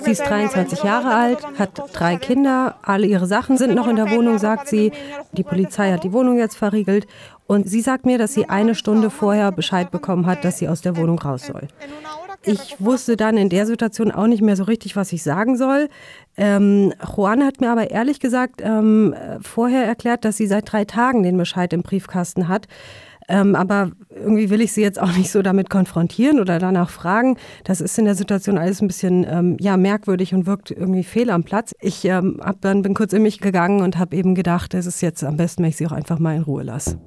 Sie ist meterme 23 Jahre alt, hat drei Kinder, alle ihre Sachen sind noch in der Wohnung, sagt sie. Die Polizei hat die Wohnung jetzt verriegelt und sie sagt mir, dass sie eine Stunde vorher Bescheid bekommen hat, dass sie aus der Wohnung raus soll. Ich wusste dann in der Situation auch nicht mehr so richtig, was ich sagen soll. Ähm, Juan hat mir aber ehrlich gesagt ähm, vorher erklärt, dass sie seit drei Tagen den Bescheid im Briefkasten hat. Ähm, aber irgendwie will ich sie jetzt auch nicht so damit konfrontieren oder danach fragen. Das ist in der Situation alles ein bisschen ähm, ja, merkwürdig und wirkt irgendwie fehl am Platz. Ich ähm, hab dann, bin kurz in mich gegangen und habe eben gedacht, es ist jetzt am besten, wenn ich sie auch einfach mal in Ruhe lasse.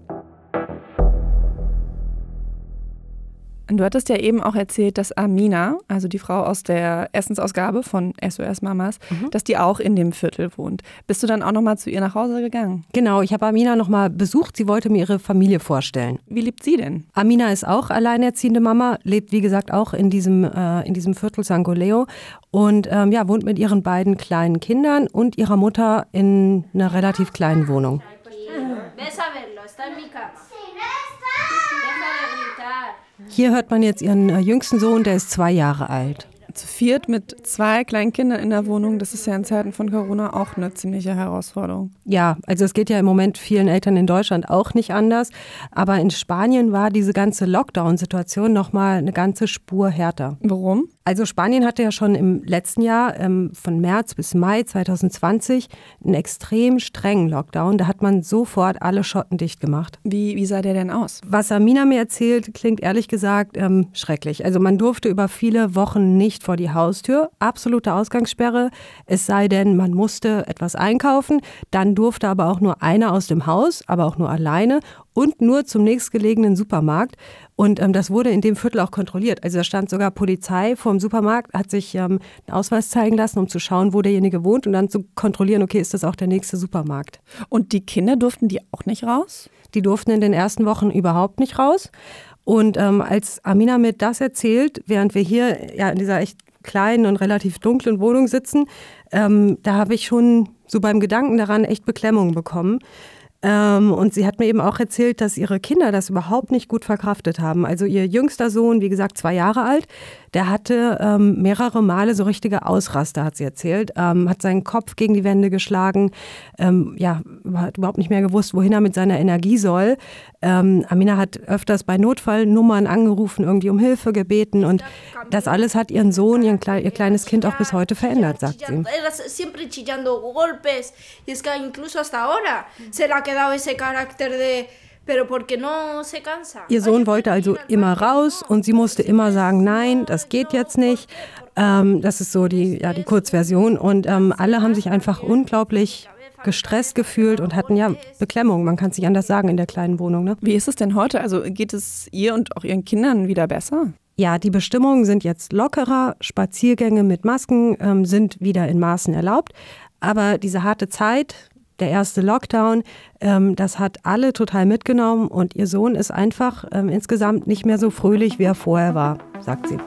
Du hattest ja eben auch erzählt, dass Amina, also die Frau aus der Essensausgabe von SOS Mamas, mhm. dass die auch in dem Viertel wohnt. Bist du dann auch nochmal zu ihr nach Hause gegangen? Genau, ich habe Amina nochmal besucht. Sie wollte mir ihre Familie vorstellen. Wie lebt sie denn? Amina ist auch alleinerziehende Mama, lebt wie gesagt auch in diesem, äh, in diesem Viertel Sangoleo und ähm, ja, wohnt mit ihren beiden kleinen Kindern und ihrer Mutter in einer relativ kleinen Wohnung. Hier hört man jetzt ihren äh, jüngsten Sohn, der ist zwei Jahre alt. Zu viert mit zwei kleinen Kindern in der Wohnung, das ist ja in Zeiten von Corona auch eine ziemliche Herausforderung. Ja, also es geht ja im Moment vielen Eltern in Deutschland auch nicht anders. Aber in Spanien war diese ganze Lockdown-Situation nochmal eine ganze Spur härter. Warum? Also Spanien hatte ja schon im letzten Jahr, ähm, von März bis Mai 2020, einen extrem strengen Lockdown. Da hat man sofort alle Schotten dicht gemacht. Wie, wie sah der denn aus? Was Amina mir erzählt, klingt ehrlich gesagt ähm, schrecklich. Also man durfte über viele Wochen nicht vor die Haustür. Absolute Ausgangssperre. Es sei denn, man musste etwas einkaufen. Dann durfte aber auch nur einer aus dem Haus, aber auch nur alleine und nur zum nächstgelegenen Supermarkt. Und ähm, das wurde in dem Viertel auch kontrolliert. Also da stand sogar Polizei vor dem Supermarkt, hat sich ähm, einen Ausweis zeigen lassen, um zu schauen, wo derjenige wohnt und dann zu kontrollieren, okay, ist das auch der nächste Supermarkt. Und die Kinder durften die auch nicht raus? Die durften in den ersten Wochen überhaupt nicht raus. Und ähm, als Amina mir das erzählt, während wir hier ja in dieser echt kleinen und relativ dunklen Wohnung sitzen, ähm, da habe ich schon so beim Gedanken daran echt Beklemmung bekommen. Ähm, und sie hat mir eben auch erzählt, dass ihre Kinder das überhaupt nicht gut verkraftet haben. Also ihr jüngster Sohn, wie gesagt, zwei Jahre alt, der hatte ähm, mehrere Male so richtige Ausraster, hat sie erzählt, ähm, hat seinen Kopf gegen die Wände geschlagen, ähm, ja, hat überhaupt nicht mehr gewusst, wohin er mit seiner Energie soll. Ähm, Amina hat öfters bei Notfallnummern angerufen, irgendwie um Hilfe gebeten und das alles hat ihren Sohn, ihr, ihr kleines Kind auch bis heute verändert, sagt sie. Ihr Sohn wollte also immer raus und sie musste immer sagen, nein, das geht jetzt nicht. Ähm, das ist so die, ja, die Kurzversion. Und ähm, alle haben sich einfach unglaublich gestresst gefühlt und hatten ja Beklemmung. Man kann es nicht anders sagen in der kleinen Wohnung. Ne? Wie ist es denn heute? Also geht es ihr und auch ihren Kindern wieder besser? Ja, die Bestimmungen sind jetzt lockerer. Spaziergänge mit Masken ähm, sind wieder in Maßen erlaubt. Aber diese harte Zeit, der erste Lockdown, ähm, das hat alle total mitgenommen und ihr Sohn ist einfach ähm, insgesamt nicht mehr so fröhlich, wie er vorher war, sagt sie.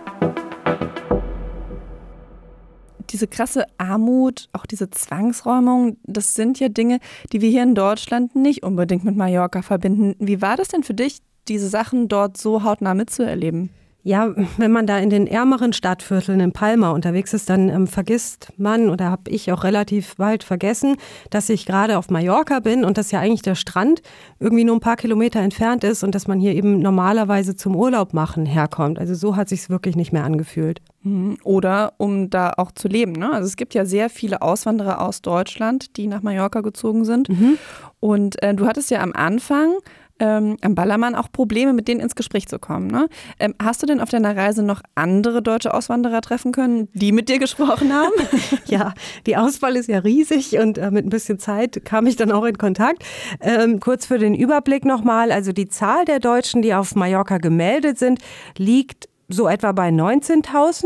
Diese krasse Armut, auch diese Zwangsräumung, das sind ja Dinge, die wir hier in Deutschland nicht unbedingt mit Mallorca verbinden. Wie war das denn für dich, diese Sachen dort so hautnah mitzuerleben? Ja, wenn man da in den ärmeren Stadtvierteln in Palma unterwegs ist, dann ähm, vergisst man oder habe ich auch relativ bald vergessen, dass ich gerade auf Mallorca bin und dass ja eigentlich der Strand irgendwie nur ein paar Kilometer entfernt ist und dass man hier eben normalerweise zum Urlaub machen herkommt. Also so hat sich wirklich nicht mehr angefühlt. Mhm. Oder um da auch zu leben. Ne? Also es gibt ja sehr viele Auswanderer aus Deutschland, die nach Mallorca gezogen sind. Mhm. Und äh, du hattest ja am Anfang ähm, am Ballermann auch Probleme, mit denen ins Gespräch zu kommen. Ne? Ähm, hast du denn auf deiner Reise noch andere deutsche Auswanderer treffen können, die mit dir gesprochen haben? ja, die Auswahl ist ja riesig und äh, mit ein bisschen Zeit kam ich dann auch in Kontakt. Ähm, kurz für den Überblick nochmal, also die Zahl der Deutschen, die auf Mallorca gemeldet sind, liegt so etwa bei 19.000.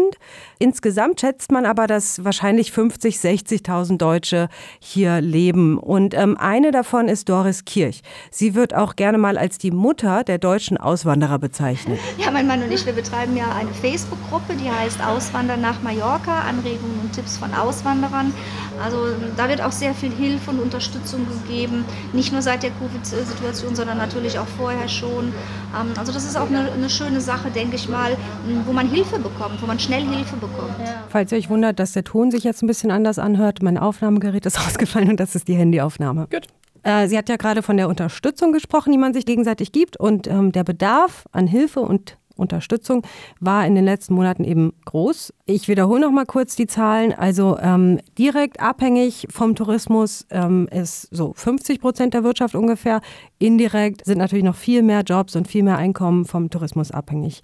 Insgesamt schätzt man aber, dass wahrscheinlich 50, 60.000 Deutsche hier leben. Und ähm, eine davon ist Doris Kirch. Sie wird auch gerne mal als die Mutter der deutschen Auswanderer bezeichnet. Ja, mein Mann und ich, wir betreiben ja eine Facebook-Gruppe, die heißt Auswandern nach Mallorca, Anregungen und Tipps von Auswanderern. Also da wird auch sehr viel Hilfe und Unterstützung gegeben, nicht nur seit der Covid-Situation, sondern natürlich auch vorher schon. Ähm, also das ist auch eine, eine schöne Sache, denke ich mal, wo man Hilfe bekommt, wo man schnell Hilfe bekommt. Falls ihr euch wundert, dass der Ton sich jetzt ein bisschen anders anhört, mein Aufnahmegerät ist ausgefallen und das ist die Handyaufnahme. Gut. Äh, sie hat ja gerade von der Unterstützung gesprochen, die man sich gegenseitig gibt und ähm, der Bedarf an Hilfe und Unterstützung war in den letzten Monaten eben groß. Ich wiederhole noch mal kurz die Zahlen. Also ähm, direkt abhängig vom Tourismus ähm, ist so 50 Prozent der Wirtschaft ungefähr. Indirekt sind natürlich noch viel mehr Jobs und viel mehr Einkommen vom Tourismus abhängig.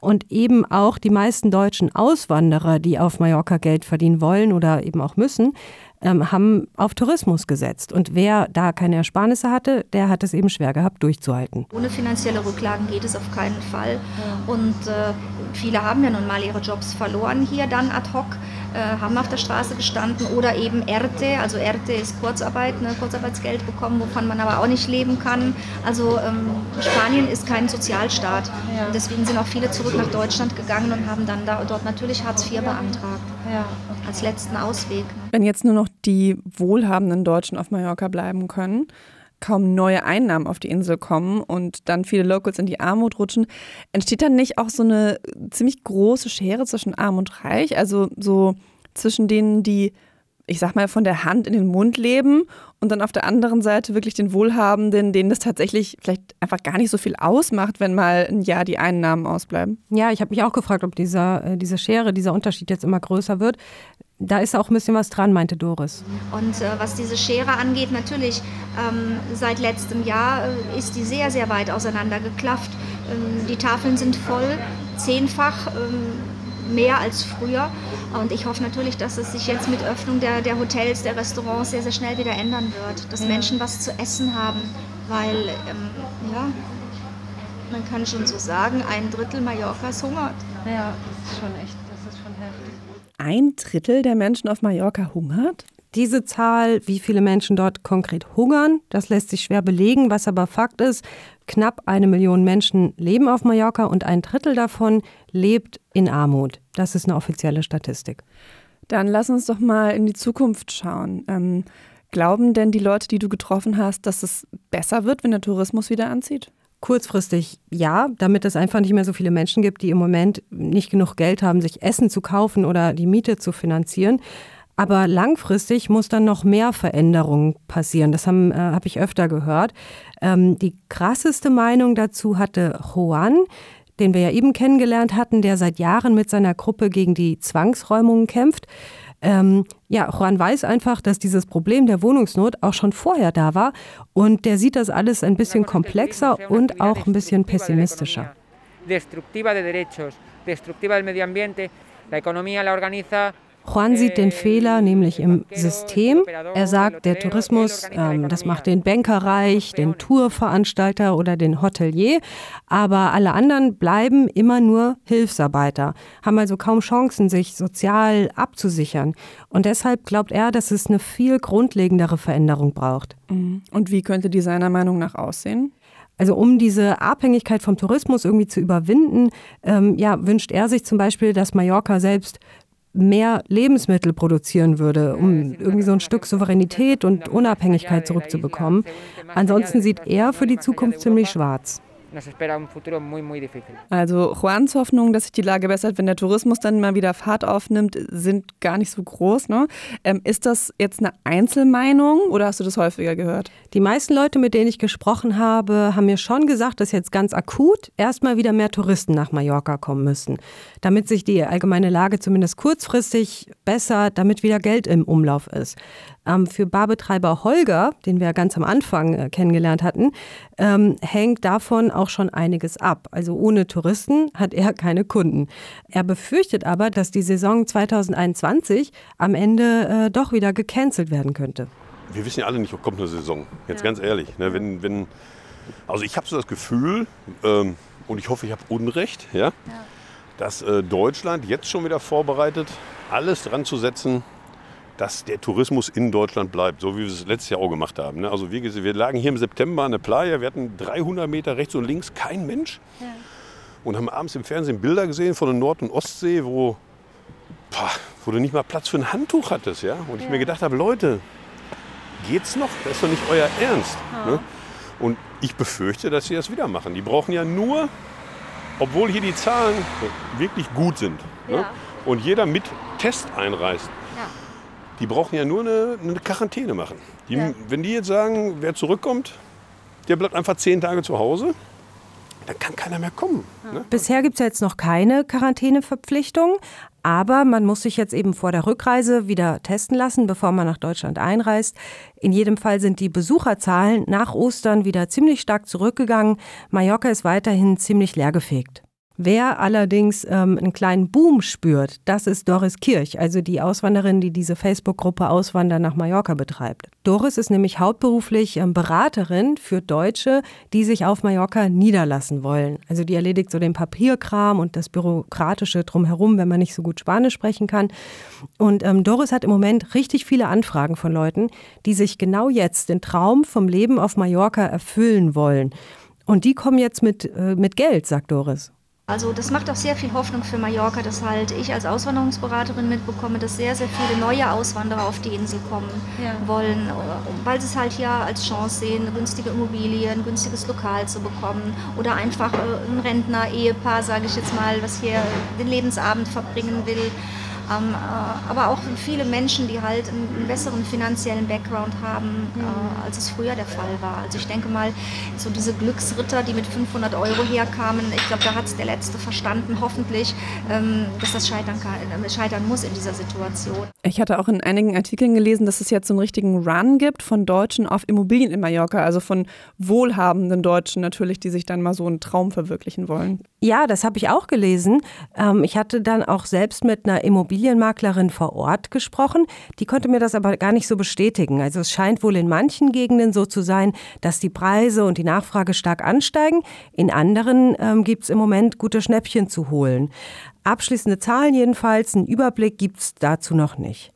Und eben auch die meisten deutschen Auswanderer, die auf Mallorca Geld verdienen wollen oder eben auch müssen, ähm, haben auf Tourismus gesetzt. Und wer da keine Ersparnisse hatte, der hat es eben schwer gehabt, durchzuhalten. Ohne finanzielle Rücklagen geht es auf keinen Fall. Und äh, viele haben ja nun mal ihre Jobs verloren hier dann ad hoc äh, haben auf der Straße gestanden oder eben ERTE, also ERTE ist Kurzarbeit, ne, Kurzarbeitsgeld bekommen, wovon man aber auch nicht leben kann. Also ähm, Spanien ist kein Sozialstaat. Ja. Deswegen sind auch viele zurück nach Deutschland gegangen und haben dann da, dort natürlich Hartz IV beantragt. Ja. Als letzten Ausweg. Ne. Wenn jetzt nur noch die wohlhabenden Deutschen auf Mallorca bleiben können, kaum neue Einnahmen auf die Insel kommen und dann viele Locals in die Armut rutschen, entsteht dann nicht auch so eine ziemlich große Schere zwischen Arm und Reich? Also so zwischen denen, die, ich sag mal, von der Hand in den Mund leben und dann auf der anderen Seite wirklich den Wohlhabenden, denen das tatsächlich vielleicht einfach gar nicht so viel ausmacht, wenn mal ein Jahr die Einnahmen ausbleiben. Ja, ich habe mich auch gefragt, ob dieser, äh, diese Schere, dieser Unterschied jetzt immer größer wird. Da ist auch ein bisschen was dran, meinte Doris. Und äh, was diese Schere angeht, natürlich, ähm, seit letztem Jahr äh, ist die sehr, sehr weit auseinandergeklafft. Ähm, die Tafeln sind voll, zehnfach ähm, mehr als früher. Und ich hoffe natürlich, dass es sich jetzt mit Öffnung der, der Hotels, der Restaurants sehr, sehr schnell wieder ändern wird. Dass ja. Menschen was zu essen haben. Weil, ähm, ja, man kann schon so sagen, ein Drittel Mallorcas hungert. Ja, das ist schon echt, das ist schon heftig ein Drittel der Menschen auf Mallorca hungert? Diese Zahl, wie viele Menschen dort konkret hungern, das lässt sich schwer belegen. Was aber Fakt ist, knapp eine Million Menschen leben auf Mallorca und ein Drittel davon lebt in Armut. Das ist eine offizielle Statistik. Dann lass uns doch mal in die Zukunft schauen. Ähm, glauben denn die Leute, die du getroffen hast, dass es besser wird, wenn der Tourismus wieder anzieht? Kurzfristig ja, damit es einfach nicht mehr so viele Menschen gibt, die im Moment nicht genug Geld haben, sich Essen zu kaufen oder die Miete zu finanzieren. Aber langfristig muss dann noch mehr Veränderungen passieren. Das habe äh, hab ich öfter gehört. Ähm, die krasseste Meinung dazu hatte Juan, den wir ja eben kennengelernt hatten, der seit Jahren mit seiner Gruppe gegen die Zwangsräumungen kämpft. Ähm, ja, Juan weiß einfach, dass dieses Problem der Wohnungsnot auch schon vorher da war und der sieht das alles ein bisschen komplexer und auch ein bisschen pessimistischer. Destructiva de derechos, destructiva del medio ambiente, la economía la organiza Juan sieht den Fehler nämlich im System. Er sagt, der Tourismus, ähm, das macht den Banker reich, den Tourveranstalter oder den Hotelier, aber alle anderen bleiben immer nur Hilfsarbeiter, haben also kaum Chancen, sich sozial abzusichern. Und deshalb glaubt er, dass es eine viel grundlegendere Veränderung braucht. Mhm. Und wie könnte die seiner Meinung nach aussehen? Also um diese Abhängigkeit vom Tourismus irgendwie zu überwinden, ähm, ja, wünscht er sich zum Beispiel, dass Mallorca selbst mehr Lebensmittel produzieren würde, um irgendwie so ein Stück Souveränität und Unabhängigkeit zurückzubekommen. Ansonsten sieht er für die Zukunft ziemlich schwarz nos espera un futuro muy, muy difícil. Also Juans Hoffnung, dass sich die Lage bessert, wenn der Tourismus dann mal wieder Fahrt aufnimmt, sind gar nicht so groß. Ne? Ähm, ist das jetzt eine Einzelmeinung oder hast du das häufiger gehört? Die meisten Leute, mit denen ich gesprochen habe, haben mir schon gesagt, dass jetzt ganz akut erstmal wieder mehr Touristen nach Mallorca kommen müssen, damit sich die allgemeine Lage zumindest kurzfristig bessert, damit wieder Geld im Umlauf ist. Ähm, für Barbetreiber Holger, den wir ganz am Anfang äh, kennengelernt hatten, ähm, hängt davon auch schon einiges ab. Also ohne Touristen hat er keine Kunden. Er befürchtet aber, dass die Saison 2021 am Ende äh, doch wieder gecancelt werden könnte. Wir wissen ja alle nicht, ob kommt eine Saison. Jetzt ja. ganz ehrlich. Ne, wenn, wenn, also ich habe so das Gefühl, ähm, und ich hoffe, ich habe Unrecht, ja, ja. dass äh, Deutschland jetzt schon wieder vorbereitet, alles dran zu setzen, dass der Tourismus in Deutschland bleibt, so wie wir es letztes Jahr auch gemacht haben. Ne? Also wir, wir lagen hier im September an der Playa, wir hatten 300 Meter rechts und links kein Mensch ja. und haben abends im Fernsehen Bilder gesehen von der Nord- und Ostsee, wo, boah, wo du nicht mal Platz für ein Handtuch hattest. Ja? Und ich mir gedacht habe, Leute, geht's noch? Das ist doch nicht euer Ernst. Ja. Ne? Und ich befürchte, dass sie das wieder machen. Die brauchen ja nur, obwohl hier die Zahlen wirklich gut sind ja. ne? und jeder mit Test einreist, die brauchen ja nur eine, eine Quarantäne machen. Die, ja. Wenn die jetzt sagen, wer zurückkommt, der bleibt einfach zehn Tage zu Hause, dann kann keiner mehr kommen. Ne? Bisher gibt es ja jetzt noch keine Quarantäneverpflichtung, aber man muss sich jetzt eben vor der Rückreise wieder testen lassen, bevor man nach Deutschland einreist. In jedem Fall sind die Besucherzahlen nach Ostern wieder ziemlich stark zurückgegangen. Mallorca ist weiterhin ziemlich leergefegt. Wer allerdings ähm, einen kleinen Boom spürt, das ist Doris Kirch, also die Auswanderin, die diese Facebook-Gruppe Auswandern nach Mallorca betreibt. Doris ist nämlich hauptberuflich ähm, Beraterin für Deutsche, die sich auf Mallorca niederlassen wollen. Also die erledigt so den Papierkram und das Bürokratische drumherum, wenn man nicht so gut Spanisch sprechen kann. Und ähm, Doris hat im Moment richtig viele Anfragen von Leuten, die sich genau jetzt den Traum vom Leben auf Mallorca erfüllen wollen. Und die kommen jetzt mit, äh, mit Geld, sagt Doris. Also das macht auch sehr viel Hoffnung für Mallorca, dass halt ich als Auswanderungsberaterin mitbekomme, dass sehr, sehr viele neue Auswanderer auf die Insel kommen ja. wollen, weil sie es halt hier als Chance sehen, eine günstige Immobilie, ein günstiges Lokal zu bekommen oder einfach äh, ein Rentner, Ehepaar, sage ich jetzt mal, was hier den Lebensabend verbringen will. Ähm, äh, aber auch viele Menschen, die halt einen, einen besseren finanziellen Background haben, mhm. äh, als es früher der Fall war. Also ich denke mal, so diese Glücksritter, die mit 500 Euro herkamen, ich glaube, da hat es der Letzte verstanden, hoffentlich, ähm, dass das scheitern, kann, äh, scheitern muss in dieser Situation. Ich hatte auch in einigen Artikeln gelesen, dass es jetzt so einen richtigen Run gibt von Deutschen auf Immobilien in Mallorca, also von wohlhabenden Deutschen natürlich, die sich dann mal so einen Traum verwirklichen wollen. Ja, das habe ich auch gelesen. Ähm, ich hatte dann auch selbst mit einer Immobilie Immobilienmaklerin vor Ort gesprochen. Die konnte mir das aber gar nicht so bestätigen. Also es scheint wohl in manchen Gegenden so zu sein, dass die Preise und die Nachfrage stark ansteigen. In anderen ähm, gibt es im Moment gute Schnäppchen zu holen. Abschließende Zahlen jedenfalls, einen Überblick gibt es dazu noch nicht.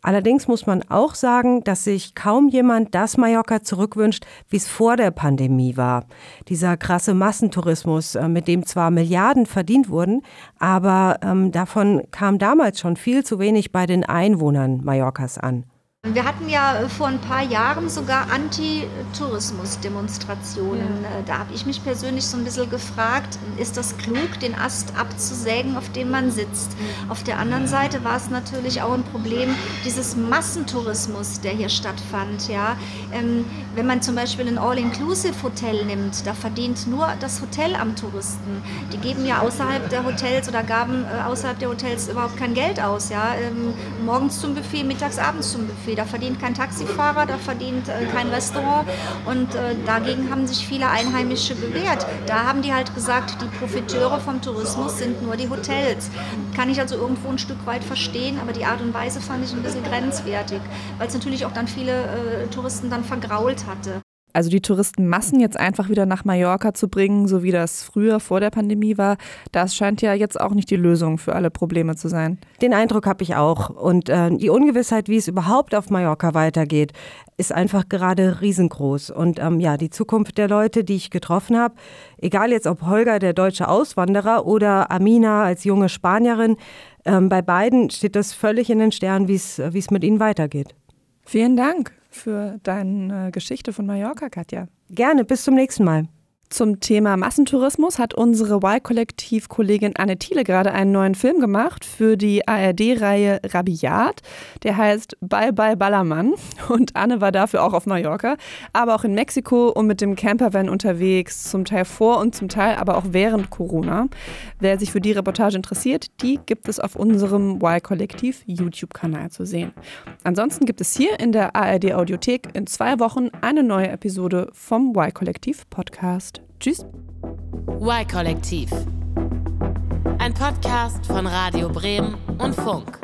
Allerdings muss man auch sagen, dass sich kaum jemand das Mallorca zurückwünscht, wie es vor der Pandemie war. Dieser krasse Massentourismus, äh, mit dem zwar Milliarden verdient wurden, aber ähm, davon kam damals schon viel zu wenig bei den Einwohnern Mallorcas an. Wir hatten ja vor ein paar Jahren sogar Anti-Tourismus-Demonstrationen. Ja. Äh, da habe ich mich persönlich so ein bisschen gefragt, ist das klug, den Ast abzusägen, auf dem man sitzt? Mhm. Auf der anderen Seite war es natürlich auch ein Problem dieses Massentourismus, der hier stattfand. Ja? Ähm, wenn man zum Beispiel ein All-Inclusive-Hotel nimmt, da verdient nur das Hotel am Touristen. Die geben ja außerhalb der Hotels oder gaben äh, außerhalb der Hotels überhaupt kein Geld aus. Ja? Ähm, morgens zum Buffet, mittags, abends zum Buffet. Da verdient kein Taxifahrer, da verdient äh, kein Restaurant und äh, dagegen haben sich viele Einheimische bewährt. Da haben die halt gesagt, die Profiteure vom Tourismus sind nur die Hotels. Kann ich also irgendwo ein Stück weit verstehen, aber die Art und Weise fand ich ein bisschen grenzwertig, weil es natürlich auch dann viele äh, Touristen dann vergrault hatte. Also die Touristenmassen jetzt einfach wieder nach Mallorca zu bringen, so wie das früher vor der Pandemie war, das scheint ja jetzt auch nicht die Lösung für alle Probleme zu sein. Den Eindruck habe ich auch. Und äh, die Ungewissheit, wie es überhaupt auf Mallorca weitergeht, ist einfach gerade riesengroß. Und ähm, ja, die Zukunft der Leute, die ich getroffen habe, egal jetzt ob Holger, der deutsche Auswanderer, oder Amina als junge Spanierin, ähm, bei beiden steht das völlig in den Sternen, wie es mit ihnen weitergeht. Vielen Dank für deine Geschichte von Mallorca, Katja. Gerne, bis zum nächsten Mal. Zum Thema Massentourismus hat unsere Y-Kollektiv-Kollegin Anne Thiele gerade einen neuen Film gemacht für die ARD-Reihe Rabiat. Der heißt Bye Bye Ballermann. Und Anne war dafür auch auf Mallorca, aber auch in Mexiko und mit dem Campervan unterwegs, zum Teil vor und zum Teil aber auch während Corona. Wer sich für die Reportage interessiert, die gibt es auf unserem Y-Kollektiv YouTube-Kanal zu sehen. Ansonsten gibt es hier in der ARD-Audiothek in zwei Wochen eine neue Episode vom Y-Kollektiv-Podcast. Tschüss. Y-Kollektiv. Ein Podcast von Radio Bremen und Funk.